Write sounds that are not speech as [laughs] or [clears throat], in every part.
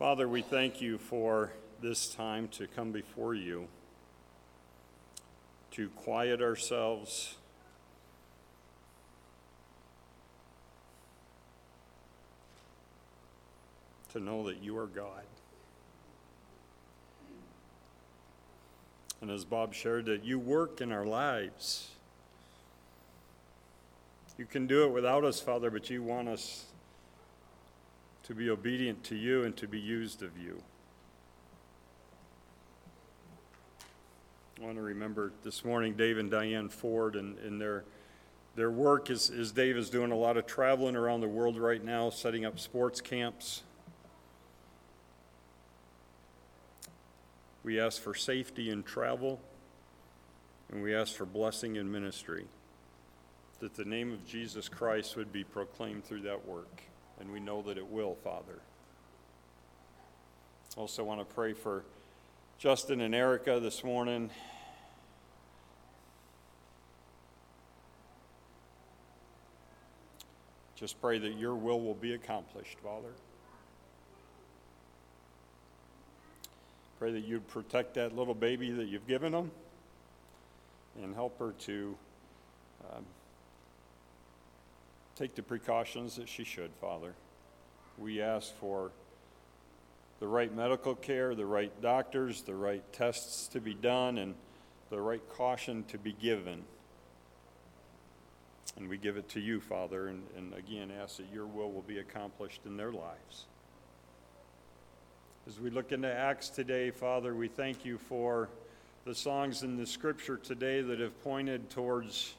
Father, we thank you for this time to come before you, to quiet ourselves. To know that you are God. And as Bob shared, that you work in our lives. You can do it without us, Father, but you want us to be obedient to you and to be used of you. I want to remember this morning Dave and Diane Ford and, and their their work is, is Dave is doing a lot of traveling around the world right now, setting up sports camps. We ask for safety in travel, and we ask for blessing in ministry, that the name of Jesus Christ would be proclaimed through that work and we know that it will, Father. Also, want to pray for Justin and Erica this morning. Just pray that your will will be accomplished, Father. Pray that you'd protect that little baby that you've given them and help her to um, take the precautions that she should, Father. We ask for the right medical care, the right doctors, the right tests to be done, and the right caution to be given. And we give it to you, Father, and, and again ask that your will will be accomplished in their lives. As we look into Acts today, Father, we thank you for the songs in the scripture today that have pointed towards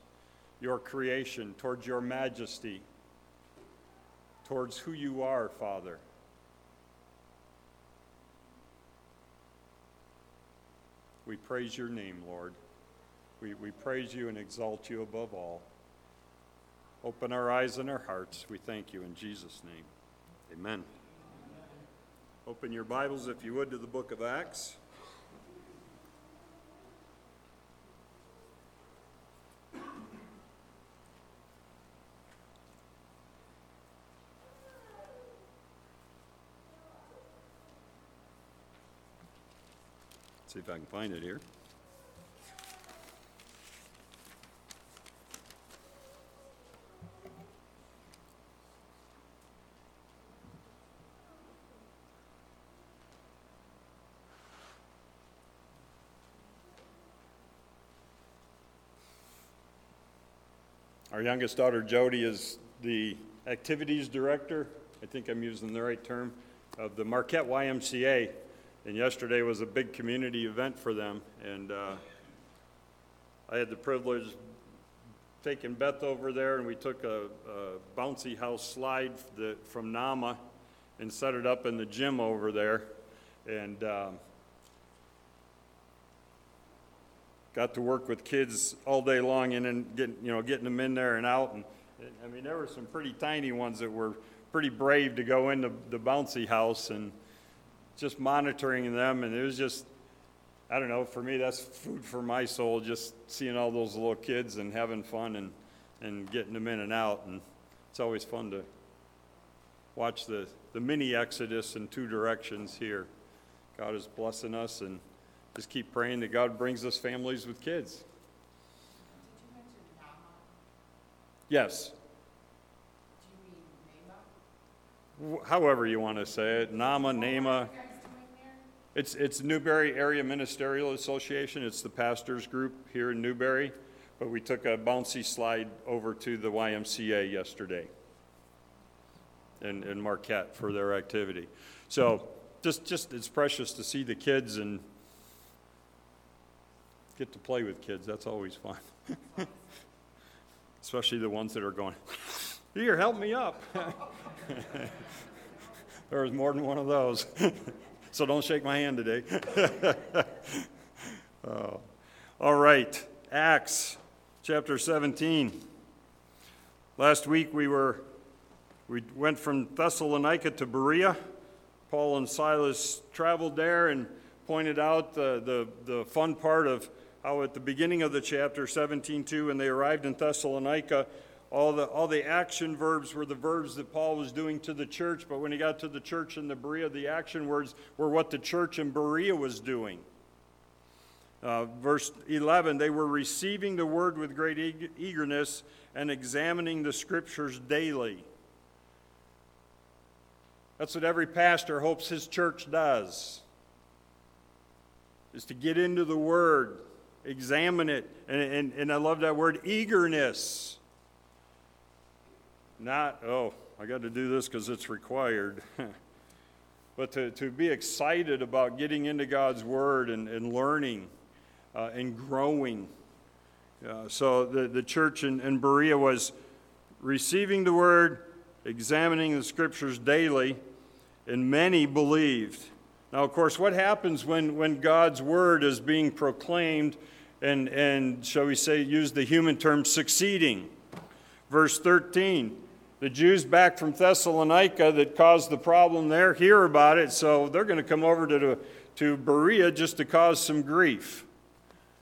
your creation, towards your majesty, towards who you are, Father. We praise your name, Lord. We, we praise you and exalt you above all. Open our eyes and our hearts. We thank you in Jesus' name. Amen. Amen. Open your Bibles, if you would, to the book of Acts. See if I can find it here. Our youngest daughter Jody is the activities director, I think I'm using the right term, of the Marquette YMCA. And yesterday was a big community event for them. And uh, I had the privilege taking Beth over there, and we took a, a bouncy house slide that, from Nama and set it up in the gym over there. And um, got to work with kids all day long and then getting, you know, getting them in there and out. And I mean, there were some pretty tiny ones that were pretty brave to go into the bouncy house and just monitoring them, and it was just, I don't know, for me, that's food for my soul, just seeing all those little kids and having fun and, and getting them in and out. And it's always fun to watch the, the mini exodus in two directions here. God is blessing us, and just keep praying that God brings us families with kids. Yes. However you want to say it, Nama, Nama. It's, it's Newberry Area Ministerial Association. It's the pastors group here in Newberry. But we took a bouncy slide over to the YMCA yesterday and, in Marquette for their activity. So just, just it's precious to see the kids and get to play with kids. That's always fun. [laughs] Especially the ones that are going, here, help me up. [laughs] there was more than one of those [laughs] so don't shake my hand today. [laughs] oh. All right, Acts chapter 17. Last week we were we went from Thessalonica to Berea. Paul and Silas traveled there and pointed out the, the, the fun part of how at the beginning of the chapter 17 2, when they arrived in Thessalonica, all the, all the action verbs were the verbs that Paul was doing to the church, but when he got to the church in the Berea, the action words were what the church in Berea was doing. Uh, verse 11, they were receiving the word with great eagerness and examining the scriptures daily. That's what every pastor hopes his church does, is to get into the word, examine it, and, and, and I love that word, eagerness. Not, oh, I got to do this because it's required. [laughs] but to, to be excited about getting into God's Word and, and learning uh, and growing. Uh, so the, the church in, in Berea was receiving the Word, examining the Scriptures daily, and many believed. Now, of course, what happens when, when God's Word is being proclaimed and, and, shall we say, use the human term, succeeding? Verse 13 the Jews back from Thessalonica that caused the problem there hear about it, so they're going to come over to, to Berea just to cause some grief.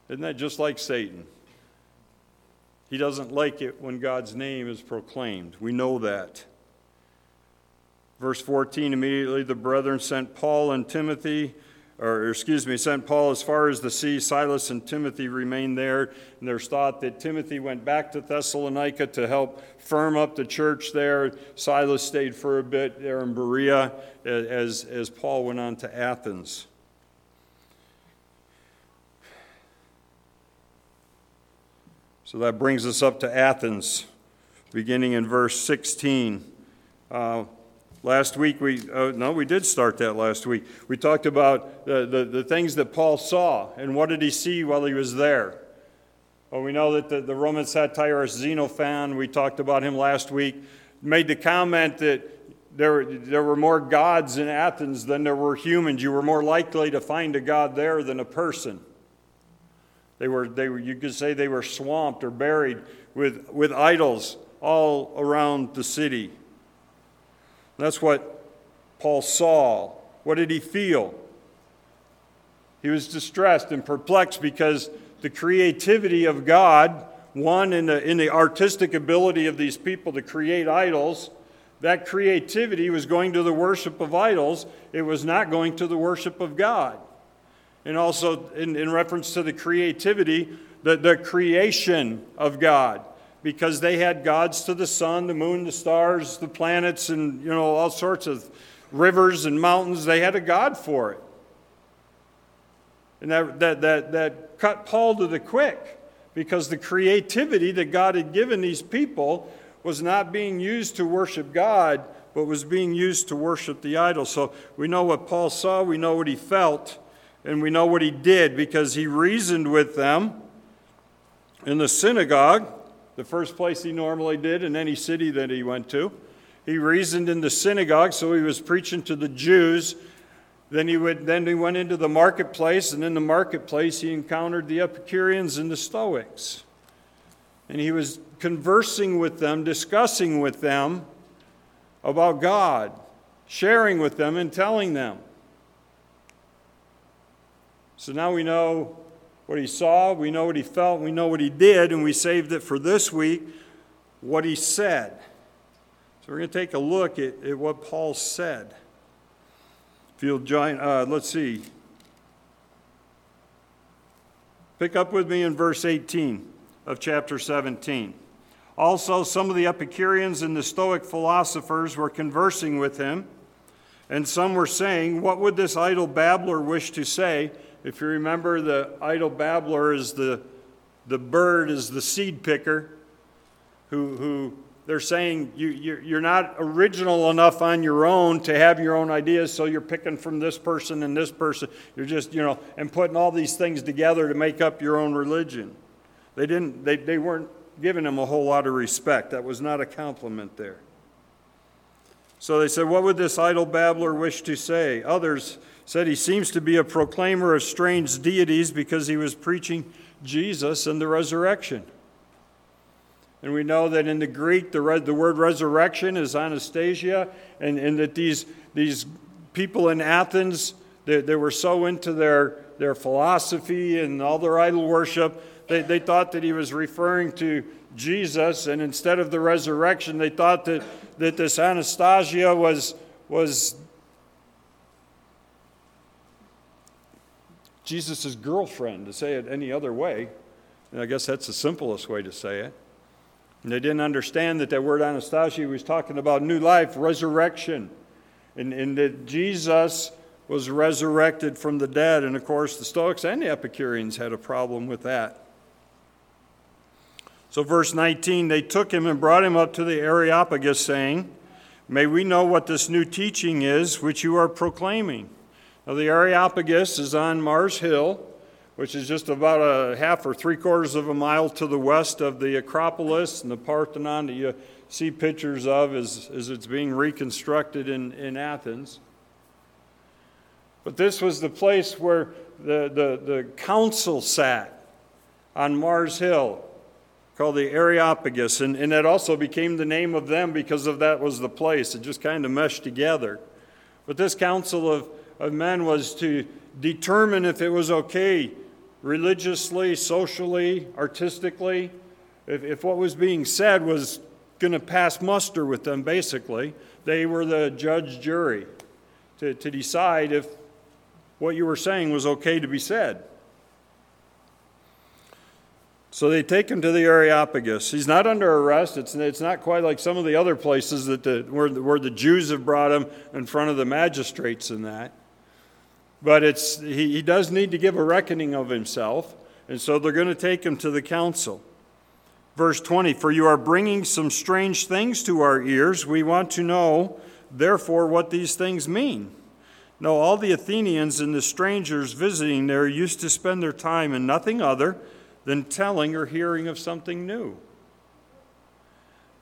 Isn't that just like Satan? He doesn't like it when God's name is proclaimed. We know that. Verse 14 immediately the brethren sent Paul and Timothy or excuse me, sent Paul as far as the sea. Silas and Timothy remained there. And there's thought that Timothy went back to Thessalonica to help firm up the church there. Silas stayed for a bit there in Berea as, as Paul went on to Athens. So that brings us up to Athens, beginning in verse 16. Uh, Last week, we, uh, no, we did start that last week. We talked about the, the, the, things that Paul saw and what did he see while he was there. Well, we know that the, the Roman satirist Xenophon, we talked about him last week, made the comment that there, there were more gods in Athens than there were humans. You were more likely to find a god there than a person. They were, they were, you could say they were swamped or buried with, with idols all around the city. That's what Paul saw. What did he feel? He was distressed and perplexed because the creativity of God, one, in the, in the artistic ability of these people to create idols, that creativity was going to the worship of idols. It was not going to the worship of God. And also, in, in reference to the creativity, the, the creation of God because they had gods to the sun, the moon, the stars, the planets, and you know all sorts of rivers and mountains. They had a god for it, and that that that, that cut Paul to the quick because the creativity that God had given these people was not being used to worship God, but was being used to worship the idol. So we know what Paul saw, we know what he felt, and we know what he did because he reasoned with them in the synagogue the first place he normally did in any city that he went to. He reasoned in the synagogue, so he was preaching to the Jews. Then he, would, then he went into the marketplace, and in the marketplace he encountered the Epicureans and the Stoics. And he was conversing with them, discussing with them about God, sharing with them, and telling them. So now we know what he saw, we know what he felt, we know what he did, and we saved it for this week, what he said. So we're going to take a look at, at what Paul said. If you'll join, uh, let's see. Pick up with me in verse 18 of chapter 17. Also, some of the Epicureans and the Stoic philosophers were conversing with him, and some were saying, What would this idle babbler wish to say? If you remember, the idle babbler is the, the bird, is the seed picker, who, who they're saying you, you're not original enough on your own to have your own ideas, so you're picking from this person and this person. You're just, you know, and putting all these things together to make up your own religion. They, didn't, they, they weren't giving him a whole lot of respect. That was not a compliment there. So they said, What would this idle babbler wish to say? Others said he seems to be a proclaimer of strange deities because he was preaching Jesus and the resurrection. And we know that in the Greek, the, re- the word resurrection is anastasia, and, and that these, these people in Athens, they, they were so into their, their philosophy and all their idol worship They, they thought that he was referring to Jesus, and instead of the resurrection, they thought that, that this Anastasia was, was Jesus' girlfriend, to say it any other way. And I guess that's the simplest way to say it. And they didn't understand that that word Anastasia was talking about new life, resurrection, and, and that Jesus was resurrected from the dead. And of course, the Stoics and the Epicureans had a problem with that. So, verse 19, they took him and brought him up to the Areopagus, saying, May we know what this new teaching is which you are proclaiming. The Areopagus is on Mars Hill, which is just about a half or three quarters of a mile to the west of the Acropolis and the Parthenon that you see pictures of as, as it's being reconstructed in, in Athens. But this was the place where the, the, the council sat on Mars Hill called the Areopagus, and, and that also became the name of them because of that was the place. It just kind of meshed together. But this council of, of men was to determine if it was okay religiously, socially, artistically, if, if what was being said was going to pass muster with them, basically. They were the judge jury to, to decide if what you were saying was okay to be said. So they take him to the Areopagus. He's not under arrest. It's, it's not quite like some of the other places that the, where, where the Jews have brought him in front of the magistrates and that. But it's, he, he does need to give a reckoning of himself, and so they're going to take him to the council. Verse 20 For you are bringing some strange things to our ears. We want to know, therefore, what these things mean. No, all the Athenians and the strangers visiting there used to spend their time in nothing other than telling or hearing of something new.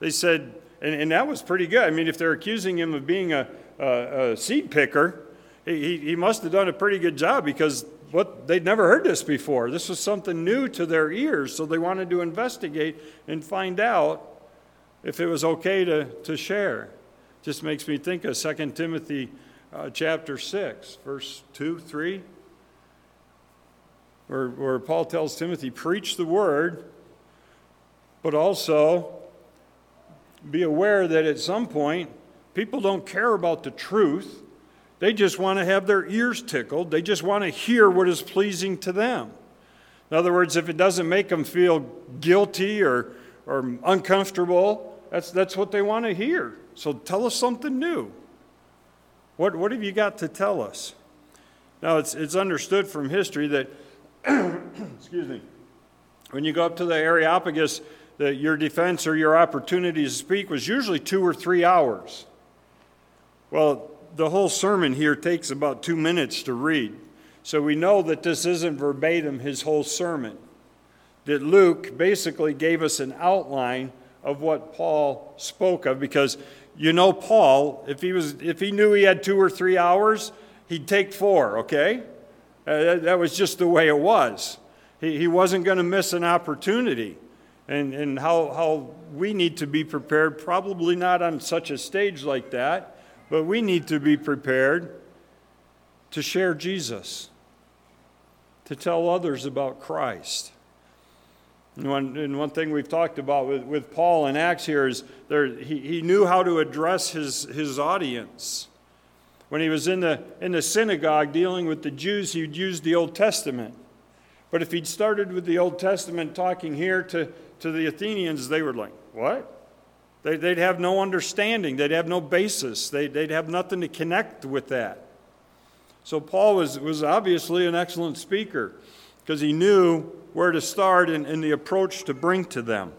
They said, and, and that was pretty good. I mean, if they're accusing him of being a, a, a seed picker, he, he must have done a pretty good job because what they'd never heard this before. This was something new to their ears, so they wanted to investigate and find out if it was okay to, to share. Just makes me think of 2 Timothy uh, chapter 6, verse 2, 3 where, where Paul tells Timothy, preach the word, but also be aware that at some point, people don't care about the truth. They just want to have their ears tickled. They just want to hear what is pleasing to them. In other words, if it doesn't make them feel guilty or, or uncomfortable, that's, that's what they want to hear. So tell us something new. What, what have you got to tell us? Now, it's, it's understood from history that [clears throat] excuse me, when you go up to the Areopagus, that your defense or your opportunity to speak was usually two or three hours. Well, the whole sermon here takes about two minutes to read. So we know that this isn't verbatim his whole sermon. That Luke basically gave us an outline of what Paul spoke of because you know Paul, if he was if he knew he had 2 or 3 hours, he'd take 4, okay? Uh, that was just the way it was. He, he wasn't going to miss an opportunity. And, and how, how we need to be prepared, probably not on such a stage like that, but we need to be prepared to share Jesus, to tell others about Christ. And one, and one thing we've talked about with, with Paul in Acts here is there, he, he knew how to address his, his audience. When he was in the, in the synagogue dealing with the Jews, he'd use the Old Testament. But if he'd started with the Old Testament talking here to, to the Athenians, they were like, What? They, would have no understanding, they'd have no basis, they, would have nothing to connect with that. So Paul was, was obviously an excellent speaker because he knew where to start and, and the approach to bring to them.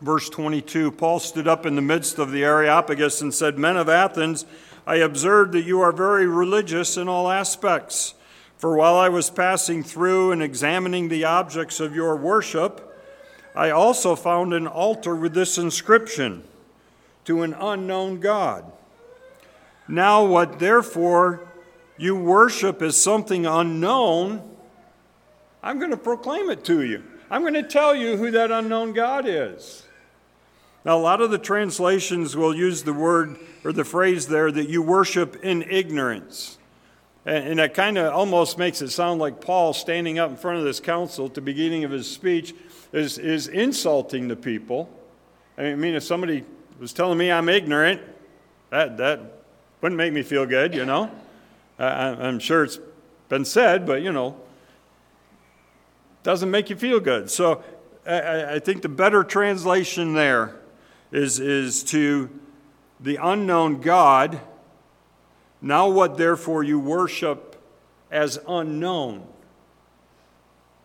Verse 22 Paul stood up in the midst of the Areopagus and said, Men of Athens, I observed that you are very religious in all aspects. For while I was passing through and examining the objects of your worship, I also found an altar with this inscription To an unknown God. Now, what therefore you worship as something unknown, I'm going to proclaim it to you. I'm going to tell you who that unknown God is. Now, a lot of the translations will use the word or the phrase there that you worship in ignorance. And, that kind of almost makes it sound like Paul standing up in front of this council at the beginning of his speech is, is insulting the people. I mean, if somebody was telling me I'm ignorant, that, that wouldn't make me feel good, you know. I, I'm sure it's been said, but you know, doesn't make you feel good. So I, I think the better translation there is, is to the unknown God. Now, what therefore you worship as unknown.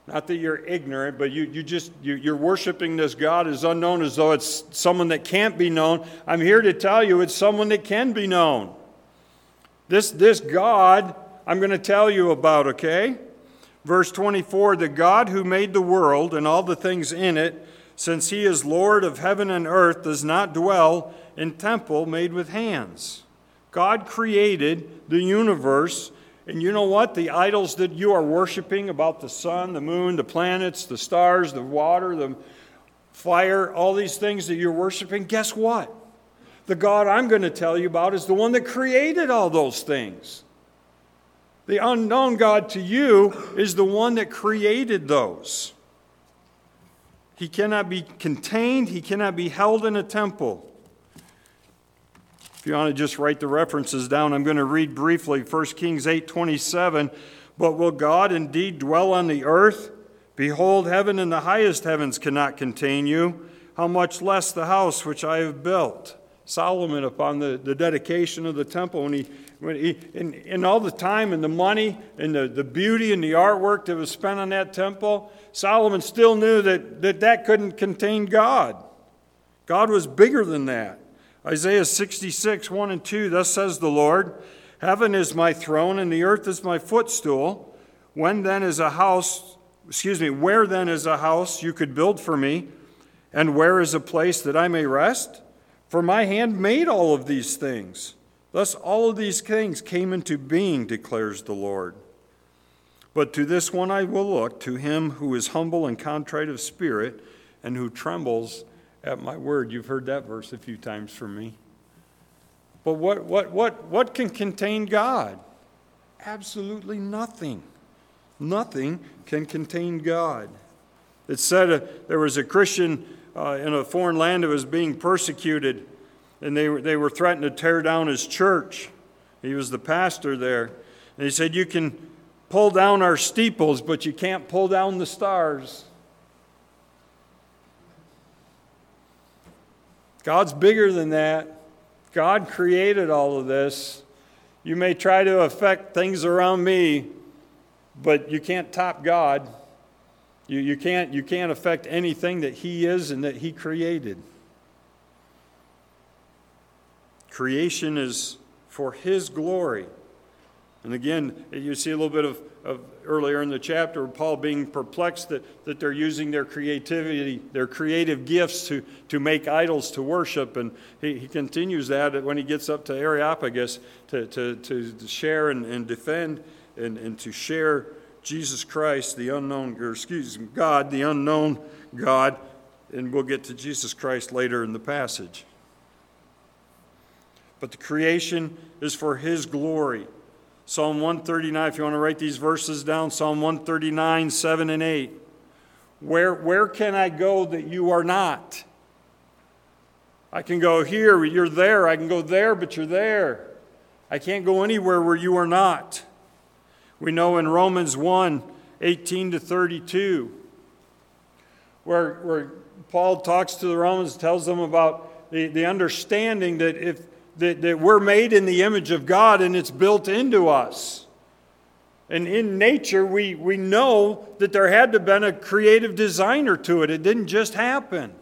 Not that you're ignorant, but you, you just, you, you're worshiping this God as unknown as though it's someone that can't be known. I'm here to tell you it's someone that can be known. This, this God I'm going to tell you about, okay? Verse 24 The God who made the world and all the things in it, since he is Lord of heaven and earth, does not dwell in temple made with hands. God created the universe, and you know what? The idols that you are worshiping about the sun, the moon, the planets, the stars, the water, the fire, all these things that you're worshiping, guess what? The God I'm going to tell you about is the one that created all those things. The unknown God to you is the one that created those. He cannot be contained, he cannot be held in a temple. If you want to just write the references down, I'm going to read briefly 1 Kings 8:27. But will God indeed dwell on the earth? Behold, heaven and the highest heavens cannot contain you. How much less the house which I have built? Solomon upon the, the dedication of the temple when he when he, in, in all the time and the money and the, the beauty and the artwork that was spent on that temple, Solomon still knew that, that that couldn't contain God. God was bigger than that. Isaiah 66, 1 and 2, thus says the Lord Heaven is my throne and the earth is my footstool. When then is a house, excuse me, where then is a house you could build for me? And where is a place that I may rest? For my hand made all of these things. Thus, all of these things came into being, declares the Lord. But to this one I will look, to him who is humble and contrite of spirit, and who trembles at my word. You've heard that verse a few times from me. But what, what, what, what can contain God? Absolutely nothing. Nothing can contain God. It said uh, there was a Christian uh, in a foreign land that was being persecuted and they were, they were threatening to tear down his church. He was the pastor there. And he said, You can pull down our steeples, but you can't pull down the stars. God's bigger than that. God created all of this. You may try to affect things around me, but you can't top God. You, you, can't, you can't affect anything that He is and that He created. Creation is for His glory. And again, you see a little bit of, of, earlier in the chapter, Paul being perplexed that, that they're using their creativity, their creative gifts to, to make idols to worship. And he, he continues that when he gets up to Areopagus to, to, to share and, and defend and, and to share Jesus Christ, the unknown, or excuse me, God, the unknown God. And we'll get to Jesus Christ later in the passage but the creation is for His glory. Psalm 139, if you want to write these verses down, Psalm 139, 7 and 8. Where, where can I go that you are not? I can go here, you're there. I can go there, but you're there. I can't go anywhere where you are not. We know in Romans 1 18 to 32, where, where Paul talks to the Romans, tells them about the, the understanding that if that, that we're made in the image of God and it's built into us. And in nature, we, we know that there had to have been a creative designer to it. It didn't just happen.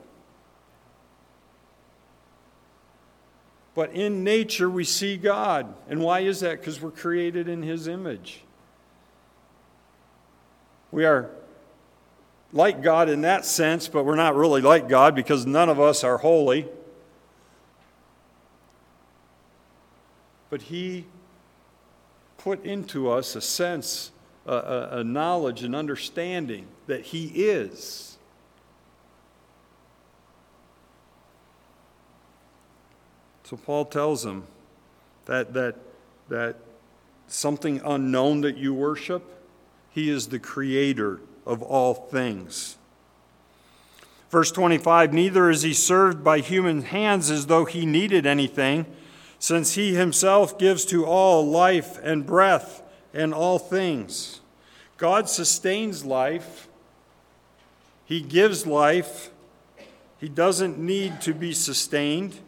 But in nature, we see God. And why is that? Because we're created in His image. We are like God in that sense, but we're not really like God because none of us are holy. But He put into us a sense, a, a, knowledge, an understanding that He is. So Paul tells them that, that, that something unknown that you worship. He is the creator of all things. Verse 25 Neither is he served by human hands as though he needed anything, since he himself gives to all life and breath and all things. God sustains life, he gives life, he doesn't need to be sustained.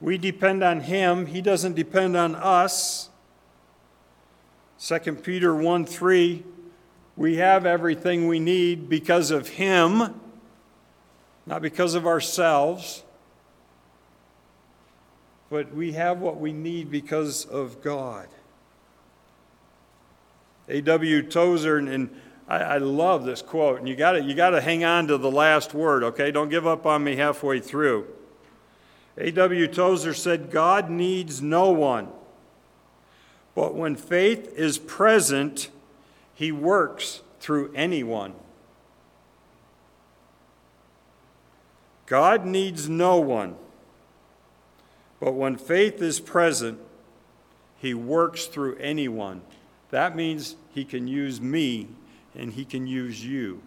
We depend on him, he doesn't depend on us. 2 Peter 1 3, we have everything we need because of him not because of ourselves, but we have what we need because of God. A.W. Tozer, and I, I, love this quote, and you got you to hang on to the last word, okay? Don't give up on me halfway through. A.W. Tozer said, God needs no one, but when faith is present, he works through anyone. God needs no one, but when faith is present, He works through anyone. That means He can use me and He can use you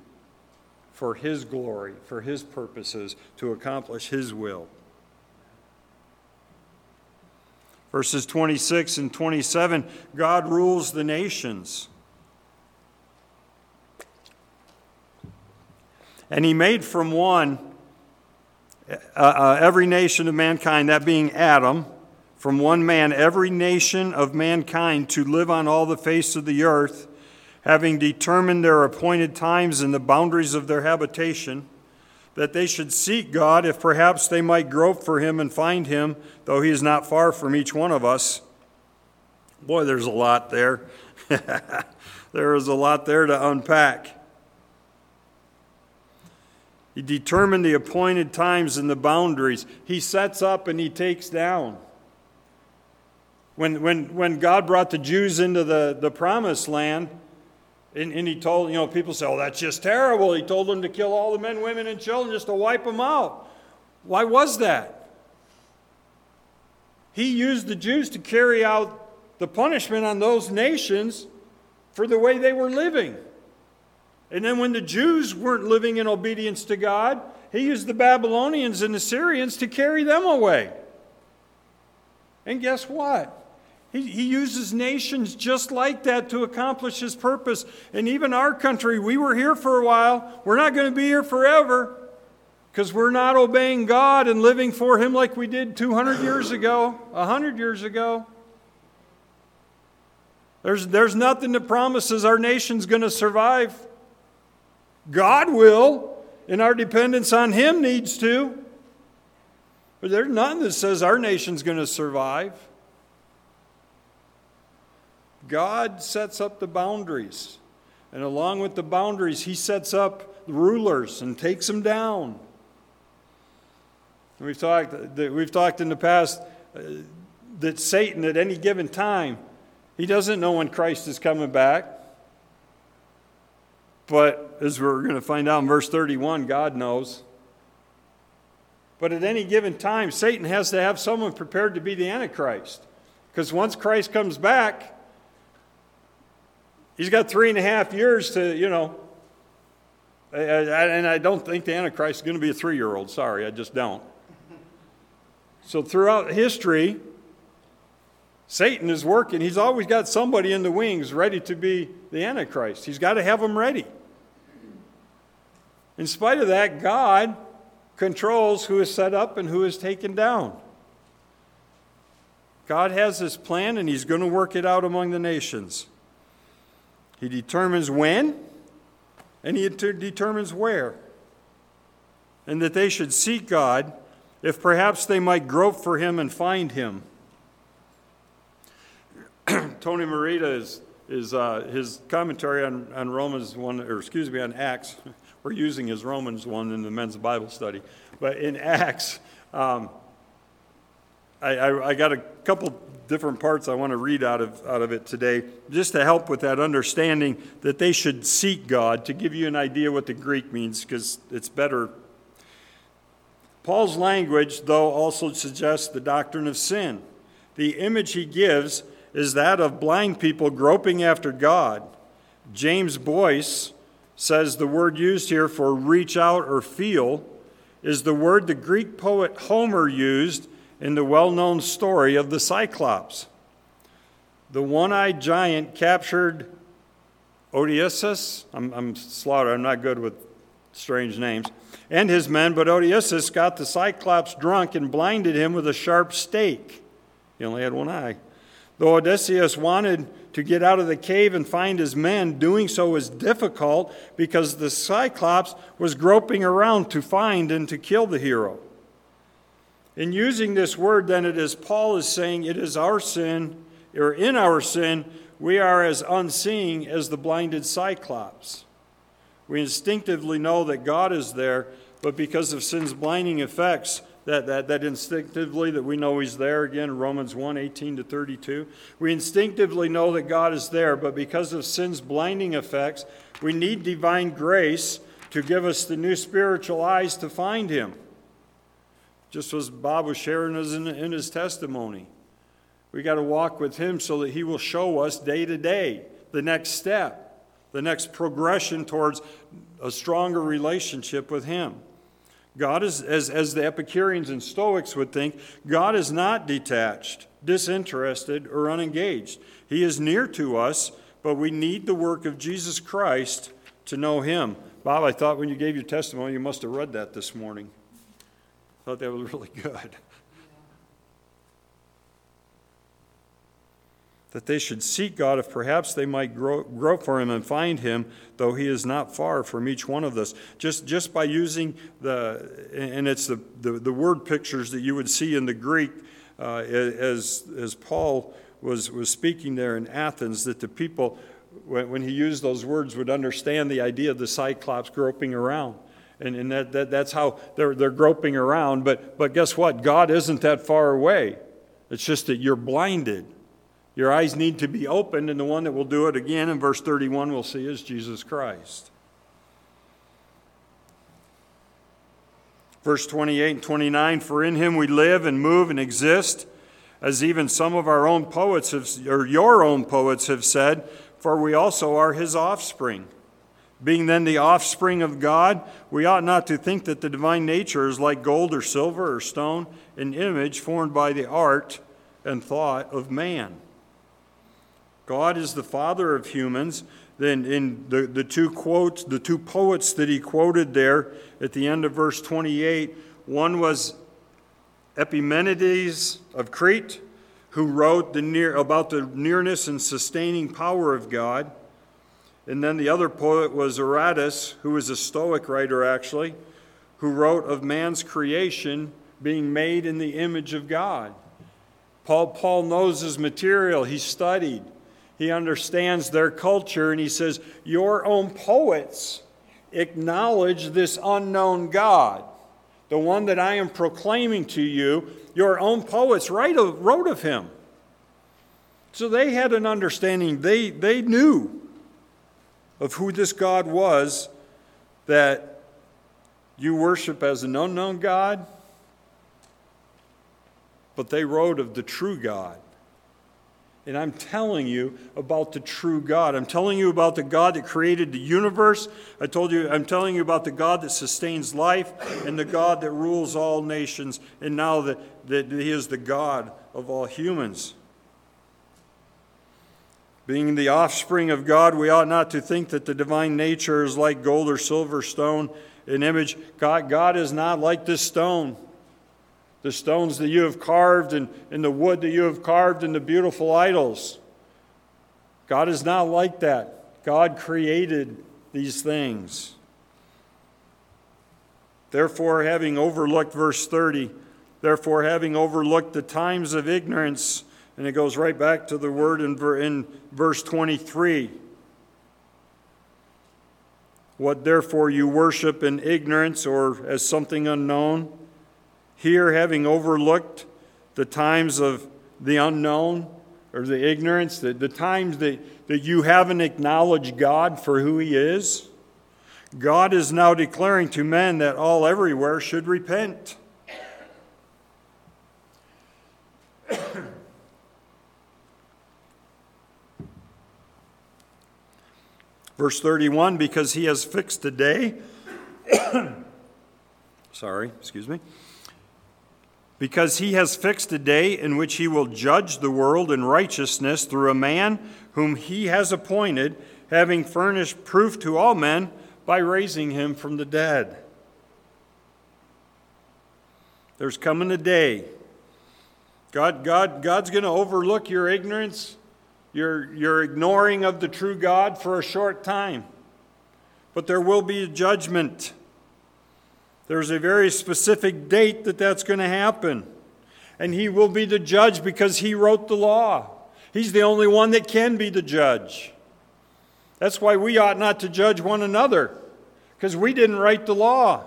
for His glory, for His purposes, to accomplish His will. Verses 26 and 27 God rules the nations. And he made from one uh, uh, every nation of mankind, that being Adam, from one man, every nation of mankind to live on all the face of the earth, having determined their appointed times and the boundaries of their habitation, that they should seek God, if perhaps they might grope for him and find him, though he is not far from each one of us. Boy, there's a lot there. [laughs] there is a lot there to unpack. He determined the appointed times and the boundaries. He sets up and he takes down. When, when, when God brought the Jews into the, the promised land, and, and he told, you know, people say, oh, that's just terrible. He told them to kill all the men, women, and children just to wipe them out. Why was that? He used the Jews to carry out the punishment on those nations for the way they were living. And then when the Jews weren't living in obedience to God, he used the Babylonians and the Syrians to carry them away. And guess what? He, he uses nations just like that to accomplish his purpose. And even our country, we were here for a while. We're not going to be here forever because we're not obeying God and living for him like we did 200 years ago, 100 years ago. There's, there's nothing that promises our nation's going to survive. God will, and our dependence on Him needs to. But there's nothing that says our nation's going to survive. God sets up the boundaries. And along with the boundaries, He sets up rulers and takes them down. We've talked, we've talked in the past uh, that Satan, at any given time, he doesn't know when Christ is coming back. But as we're going to find out in verse 31, God knows. But at any given time, Satan has to have someone prepared to be the Antichrist. Because once Christ comes back, he's got three and a half years to, you know, and I don't think the Antichrist is going to be a three year old. Sorry, I just don't. So throughout history, Satan is working. He's always got somebody in the wings ready to be the Antichrist. He's got to have them ready. In spite of that, God controls who is set up and who is taken down. God has this plan and He's going to work it out among the nations. He determines when and He determines where. And that they should seek God if perhaps they might grope for Him and find Him. [clears throat] Tony Merida is, is uh, his commentary on, on Romans 1, or excuse me, on Acts we're using his Romans one in the men's Bible study. But in Acts, um, I, I, I, got a couple different parts I want to read out of, out of it today, just to help with that understanding that they should seek God, to give you an idea what the Greek means, because it's better. Paul's language, though, also suggests the doctrine of sin. The image he gives is that of blind people groping after God. James Boice says the word used here for reach out or feel is the word the Greek poet Homer used in the well known story of the Cyclops. The one eyed giant captured Odysseus. I'm, I'm slaughtered, I'm not good with strange names. And his men, but Odysseus got the Cyclops drunk and blinded him with a sharp stake. He only had one eye. Though Odysseus wanted to get out of the cave and find his men, doing so was difficult because the Cyclops was groping around to find and to kill the hero. In using this word, then, it is Paul is saying it is our sin, or in our sin, we are as unseeing as the blinded Cyclops. We instinctively know that God is there, but because of sin's blinding effects, that, that, that instinctively that we know he's there again romans 1 18 to 32 we instinctively know that god is there but because of sin's blinding effects we need divine grace to give us the new spiritual eyes to find him. Just as bob was sharing us in, in his testimony. We got to walk with him so that he will show us day to day the next step the next progression towards a stronger relationship with him God is, as, as the Epicureans and Stoics would think, God is not detached, disinterested, or unengaged. He is near to us, but we need the work of Jesus Christ to know Him. Bob, I thought when you gave your testimony, you must have read that this morning. I thought that was [laughs] really good. That they should seek God if perhaps they might grow, grow for him and find him, though he is not far from each one of us. Just, just by using the, and it's the, the, the word pictures that you would see in the Greek uh, as, as Paul was, was speaking there in Athens, that the people, when, when he used those words, would understand the idea of the Cyclops groping around. And, and that, that, that's how they're, they're groping around. But, but guess what? God isn't that far away. It's just that you're blinded your eyes need to be opened, and the one that will do it again in verse 31 we'll see is Jesus Christ. Verse 28 and 29 For in him we live and move and exist, as even some of our own poets have, or your own poets have said, for we also are his offspring. Being then the offspring of God, we ought not to think that the divine nature is like gold or silver or stone, an image formed by the art and thought of man. God is the father of humans. Then in the, the two quotes, the two poets that he quoted there at the end of verse 28, one was Epimenides of Crete, who wrote the near, about the nearness and sustaining power of God. And then the other poet was Aratus, who was a Stoic writer actually, who wrote of man's creation being made in the image of God. Paul, Paul knows his material, he studied. He understands their culture, and he says, Your own poets acknowledge this unknown God, the one that I am proclaiming to you. Your own poets write of, wrote of him. So they had an understanding, they, they knew of who this God was that you worship as an unknown God, but they wrote of the true God and I'm telling you about the true God. I'm telling you about the God that created the universe. I told you, I'm telling you about the God that sustains life and the God that rules all nations, and now that, that He is the God of all humans. Being the offspring of God, we ought not to think that the divine nature is like gold or silver, stone, an image. God, God is not like this stone the stones that you have carved and, and the wood that you have carved and the beautiful idols. God is not like that. God created these things. Therefore, having overlooked, verse 30, therefore, having overlooked the times of ignorance, and it goes right back to the word in, in verse 23. What therefore you worship in ignorance or as something unknown, here having overlooked the times of the unknown or the ignorance, the, the times that, that you haven't acknowledged God for who He is, God is now declaring to men that all everywhere should repent. [coughs] Verse 31 because he has fixed a day. [coughs] Sorry, excuse me because he has fixed a day in which he will judge the world in righteousness through a man whom he has appointed, having furnished proof to all men by raising him from the dead. There's coming a day. God, God, God's going to overlook your ignorance, your, your ignoring of the true God for a short time. But there will be a judgment. There's a very specific date that that's going to happen. And he will be the judge because he wrote the law. He's the only one that can be the judge. That's why we ought not to judge one another, because we didn't write the law.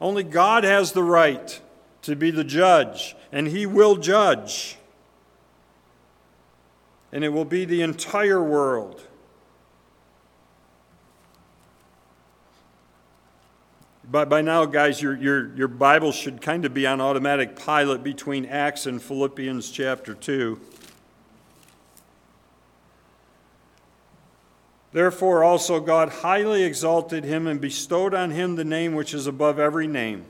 Only God has the right to be the judge, and He will judge. And it will be the entire world. By, by now, guys, your, your, your Bible should kind of be on automatic pilot between Acts and Philippians chapter 2. Therefore, also God highly exalted him and bestowed on him the name which is above every name,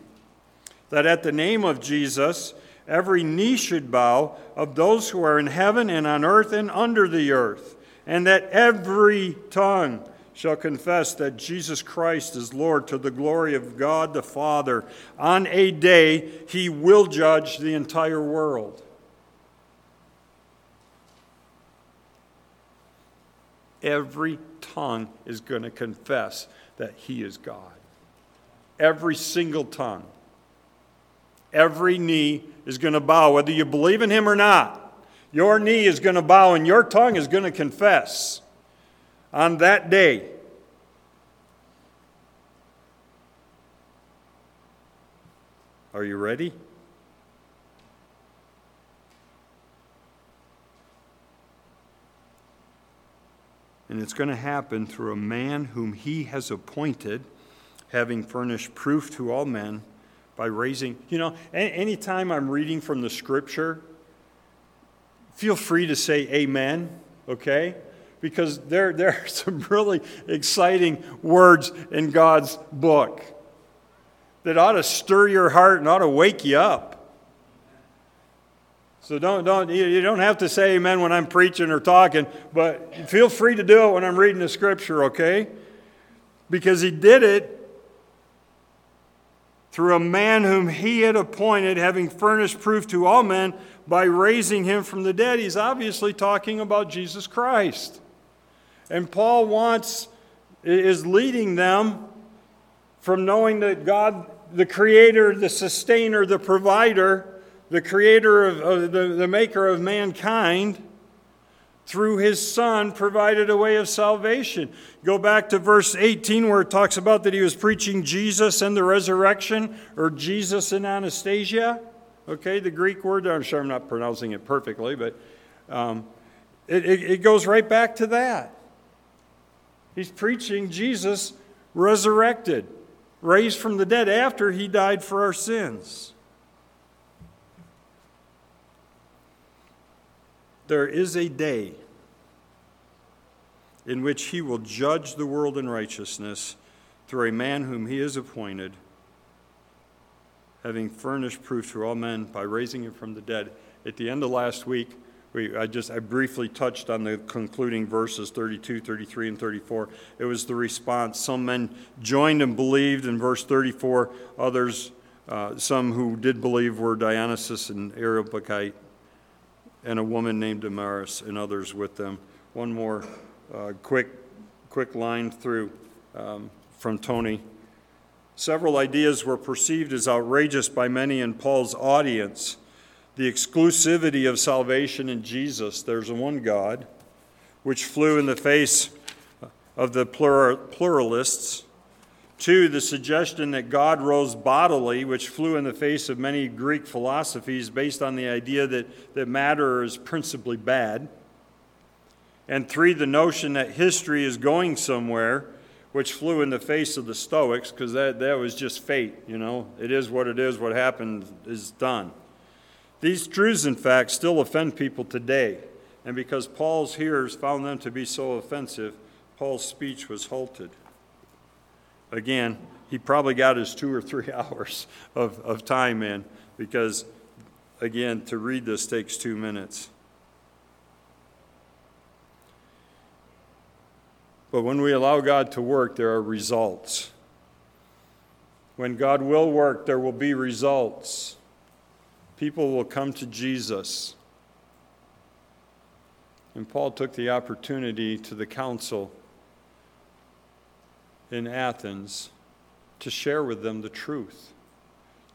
that at the name of Jesus every knee should bow of those who are in heaven and on earth and under the earth, and that every tongue shall confess that Jesus Christ is Lord to the glory of God the Father. On a day, he will judge the entire world. Every tongue is going to confess that He is God. Every single tongue. Every knee is going to bow, whether you believe in Him or not. Your knee is going to bow and your tongue is going to confess on that day. Are you ready? And it's going to happen through a man whom he has appointed, having furnished proof to all men by raising. You know, anytime I'm reading from the scripture, feel free to say amen, okay? Because there, there are [laughs] some really exciting words in God's book that ought to stir your heart and ought to wake you up. So don't, don't, you don't have to say amen when I'm preaching or talking, but feel free to do it when I'm reading the scripture, okay? Because he did it through a man whom he had appointed, having furnished proof to all men by raising him from the dead. He's obviously talking about Jesus Christ. And Paul wants, is leading them from knowing that God, the creator, the sustainer, the provider, the creator of, of the, the maker of mankind, through his son provided a way of salvation. Go back to verse 18 where it talks about that he was preaching Jesus and the resurrection, or Jesus and Anastasia. Okay, the Greek word, I'm sure I'm not pronouncing it perfectly, but um, it, it, it goes right back to that. He's preaching Jesus resurrected, raised from the dead after he died for our sins. There is a day in which he will judge the world in righteousness through a man whom he has appointed, having furnished proof to all men by raising him from the dead. At the end of last week, we, I just I briefly touched on the concluding verses 32, 33, and 34. It was the response. Some men joined and believed in verse 34. Others, uh, some who did believe, were Dionysius and Areopagite and a woman named Damaris and others with them. One more uh, quick, quick line through um, from Tony. Several ideas were perceived as outrageous by many in Paul's audience. The exclusivity of salvation in Jesus, there's one God, which flew in the face of the plural, pluralists. Two, the suggestion that God rose bodily, which flew in the face of many Greek philosophies based on the idea that, that matter is principally bad. And three, the notion that history is going somewhere, which flew in the face of the Stoics, because that, that was just fate, you know. It is what it is, what happened is done. These truths, in fact, still offend people today. And because Paul's hearers found them to be so offensive, Paul's speech was halted. Again, he probably got his two or three [laughs] hours of, of time in because, again, to read this takes two minutes. But when we allow God to work, there are results. When God will work, there will be results. People will come to Jesus. And Paul took the opportunity to the council in Athens to share with them the truth,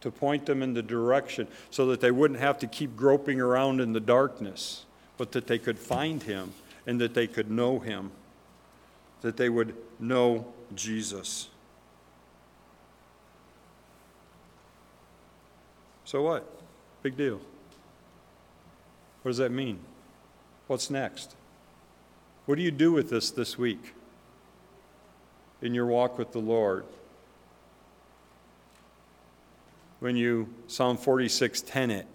to point them in the direction so that they wouldn't have to keep groping around in the darkness, but that they could find him and that they could know him, that they would know Jesus. So what? Big deal. What does that mean? What's next? What do you do with this this week in your walk with the Lord? When you Psalm 46 10 it,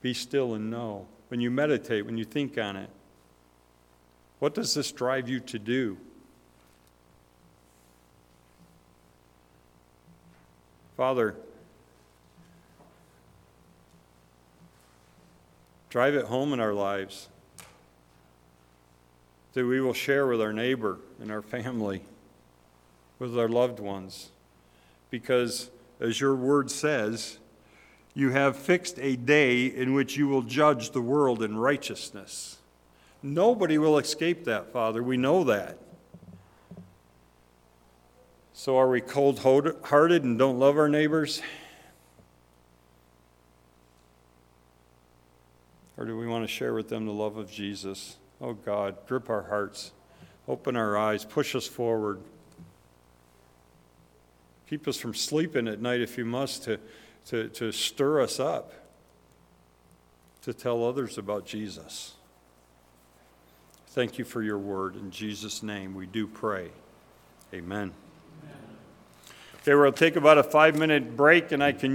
be still and know. When you meditate, when you think on it, what does this drive you to do? Father, drive it home in our lives that we will share with our neighbor and our family, with our loved ones. Because, as your word says, you have fixed a day in which you will judge the world in righteousness. Nobody will escape that, Father. We know that. So, are we cold hearted and don't love our neighbors? Or do we want to share with them the love of Jesus? Oh God, grip our hearts, open our eyes, push us forward. Keep us from sleeping at night if you must, to, to, to stir us up, to tell others about Jesus. Thank you for your word. In Jesus' name, we do pray. Amen. Amen. Okay, we'll take about a five minute break, and I can